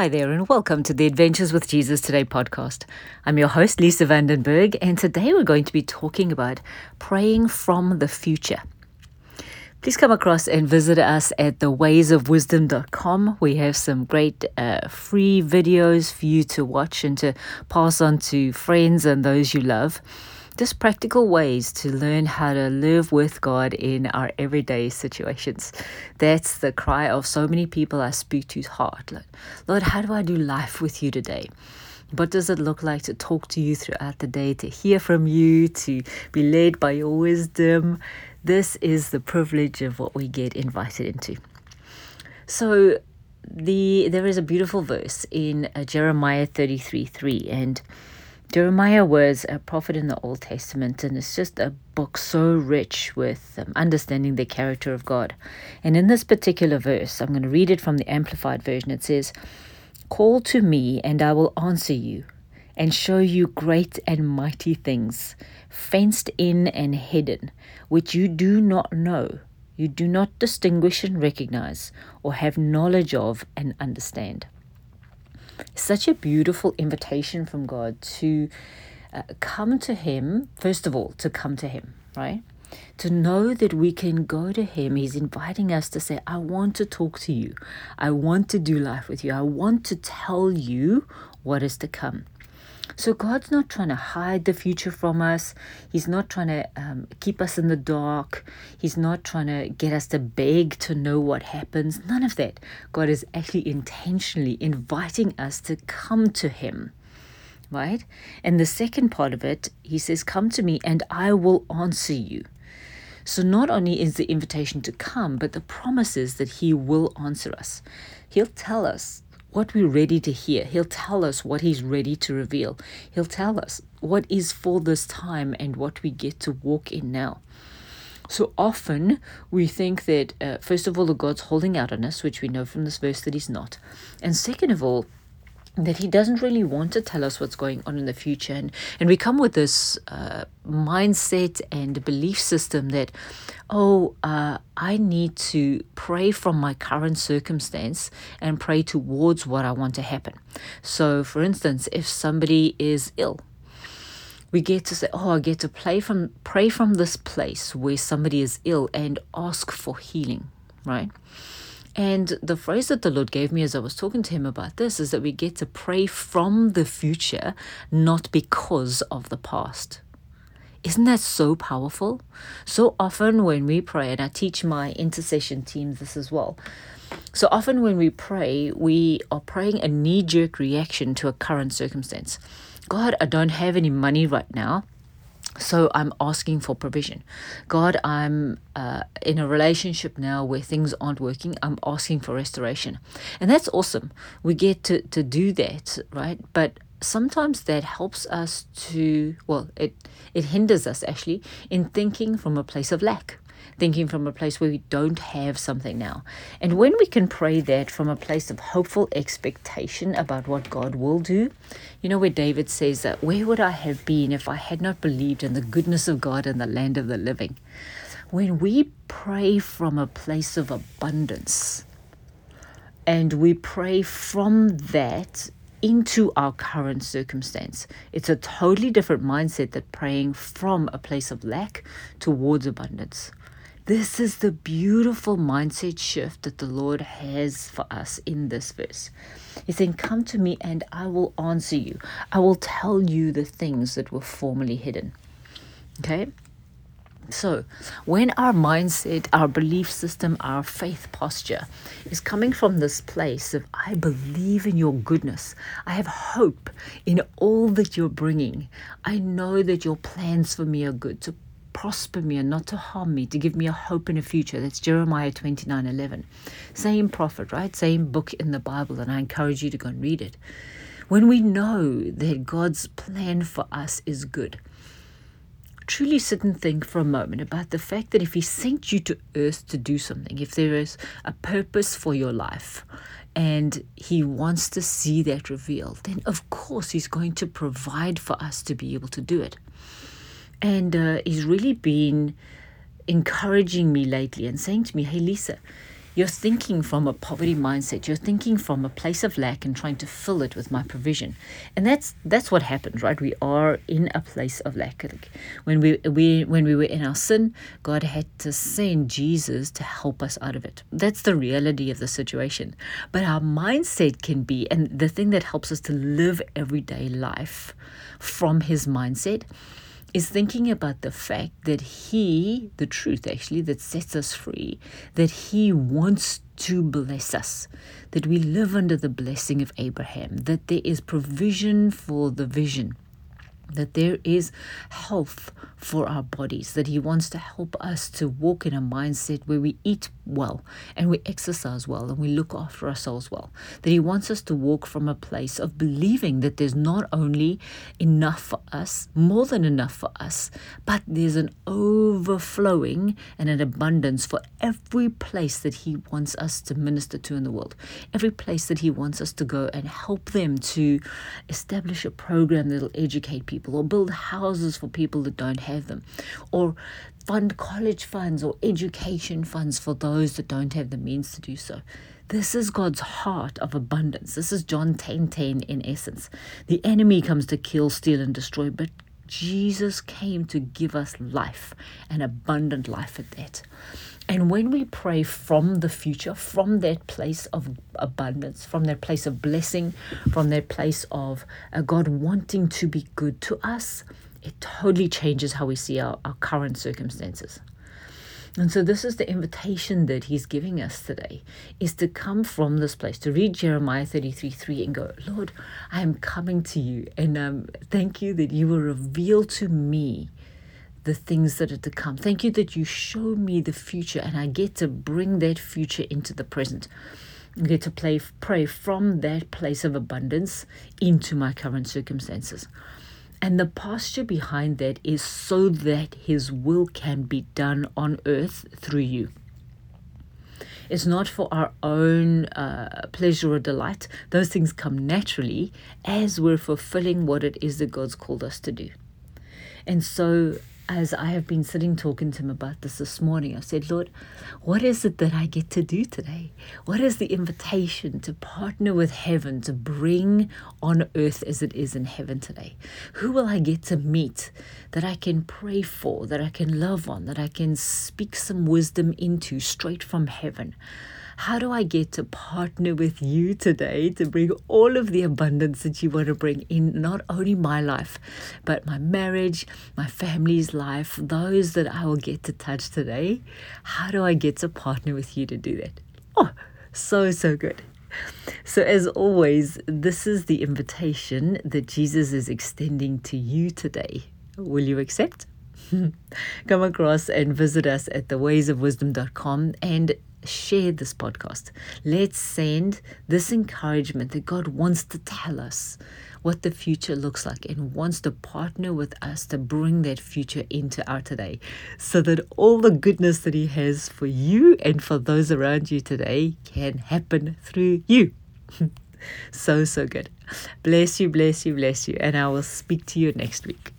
Hi there, and welcome to the Adventures with Jesus Today podcast. I'm your host, Lisa Vandenberg, and today we're going to be talking about praying from the future. Please come across and visit us at thewaysofwisdom.com. We have some great uh, free videos for you to watch and to pass on to friends and those you love just practical ways to learn how to live with God in our everyday situations. That's the cry of so many people I speak to's heart. Lord, Lord, how do I do life with you today? What does it look like to talk to you throughout the day, to hear from you, to be led by your wisdom? This is the privilege of what we get invited into. So, the there is a beautiful verse in uh, Jeremiah 33 3, and Jeremiah was a prophet in the Old Testament, and it's just a book so rich with um, understanding the character of God. And in this particular verse, I'm going to read it from the Amplified Version. It says, Call to me, and I will answer you, and show you great and mighty things, fenced in and hidden, which you do not know, you do not distinguish and recognize, or have knowledge of and understand such a beautiful invitation from God to uh, come to Him, first of all, to come to Him, right? To know that we can go to Him. He's inviting us to say, I want to talk to you. I want to do life with you. I want to tell you what is to come. So God's not trying to hide the future from us. He's not trying to um, keep us in the dark. He's not trying to get us to beg to know what happens. None of that. God is actually intentionally inviting us to come to Him. Right? And the second part of it, He says, Come to me and I will answer you. So not only is the invitation to come, but the promise is that He will answer us. He'll tell us what we're ready to hear. He'll tell us what He's ready to reveal. He'll tell us what is for this time and what we get to walk in now. So often we think that, uh, first of all, that God's holding out on us, which we know from this verse that He's not. And second of all, that he doesn't really want to tell us what's going on in the future. And and we come with this uh, mindset and belief system that oh uh, i need to pray from my current circumstance and pray towards what i want to happen. So for instance if somebody is ill we get to say oh i get to pray from pray from this place where somebody is ill and ask for healing right and the phrase that the Lord gave me as I was talking to him about this is that we get to pray from the future, not because of the past. Isn't that so powerful? So often when we pray, and I teach my intercession teams this as well. So often when we pray, we are praying a knee jerk reaction to a current circumstance. God, I don't have any money right now. So I'm asking for provision. God, I'm uh, in a relationship now where things aren't working. I'm asking for restoration. And that's awesome. We get to, to do that, right? But sometimes that helps us to, well, it, it hinders us actually in thinking from a place of lack thinking from a place where we don't have something now. And when we can pray that from a place of hopeful expectation about what God will do, you know, where David says that, Where would I have been if I had not believed in the goodness of God in the land of the living? When we pray from a place of abundance, and we pray from that into our current circumstance. It's a totally different mindset than praying from a place of lack towards abundance. This is the beautiful mindset shift that the Lord has for us in this verse. He's saying, Come to me and I will answer you. I will tell you the things that were formerly hidden. Okay? So, when our mindset, our belief system, our faith posture is coming from this place of, I believe in your goodness, I have hope in all that you're bringing, I know that your plans for me are good. Prosper me and not to harm me, to give me a hope in a future. That's Jeremiah 29 11. Same prophet, right? Same book in the Bible, and I encourage you to go and read it. When we know that God's plan for us is good, truly sit and think for a moment about the fact that if He sent you to earth to do something, if there is a purpose for your life, and He wants to see that revealed, then of course He's going to provide for us to be able to do it. And uh, he's really been encouraging me lately and saying to me, Hey, Lisa, You're thinking from a poverty mindset. You're thinking from a place of lack and trying to fill it with my provision. And that's that's what happens, right? We are in a place of lack. When we, we when we were in our sin, God had to send Jesus to help us out of it. That's the reality of the situation. But our mindset can be, and the thing that helps us to live everyday life from his mindset is thinking about the fact that He, the truth actually, that sets us free, that He wants to bless us, that we live under the blessing of Abraham, that there is provision for the vision that there is health for our bodies, that He wants to help us to walk in a mindset where we eat well and we exercise well and we look after ourselves well. That He wants us to walk from a place of believing that there's not only enough for us, more than enough for us, but there's an overflowing and an abundance for every place that He wants us to minister to in the world, every place that He wants us to go and help them to establish a program that'll educate people people or build houses for people that don't have them or fund college funds or education funds for those that don't have the means to do so. This is God's heart of abundance. This is John 10 10 in essence. The enemy comes to kill, steal, and destroy, but Jesus came to give us life, an abundant life at that. And when we pray from the future, from that place of abundance, from that place of blessing, from that place of uh, God wanting to be good to us, it totally changes how we see our, our current circumstances. And so this is the invitation that he's giving us today is to come from this place, to read Jeremiah 33 3 and go, Lord, I am coming to you. And um, thank you that you will reveal to me the things that are to come. Thank you that you show me the future and I get to bring that future into the present. I get to play, pray from that place of abundance into my current circumstances. And the posture behind that is so that His will can be done on earth through you. It's not for our own uh, pleasure or delight. Those things come naturally as we're fulfilling what it is that God's called us to do. And so as I have been sitting talking to him about this this morning, I said, Lord, what is it that I get to do today? What is the invitation to partner with heaven to bring on earth as it is in heaven today? Who will I get to meet that I can pray for, that I can love on, that I can speak some wisdom into straight from heaven? How do I get to partner with you today to bring all of the abundance that you want to bring in not only my life, but my marriage, my family's life, those that I will get to touch today? How do I get to partner with you to do that? Oh, so, so good. So, as always, this is the invitation that Jesus is extending to you today. Will you accept? Come across and visit us at thewaysofwisdom.com and share this podcast. Let's send this encouragement that God wants to tell us what the future looks like and wants to partner with us to bring that future into our today so that all the goodness that He has for you and for those around you today can happen through you. so, so good. Bless you, bless you, bless you. And I will speak to you next week.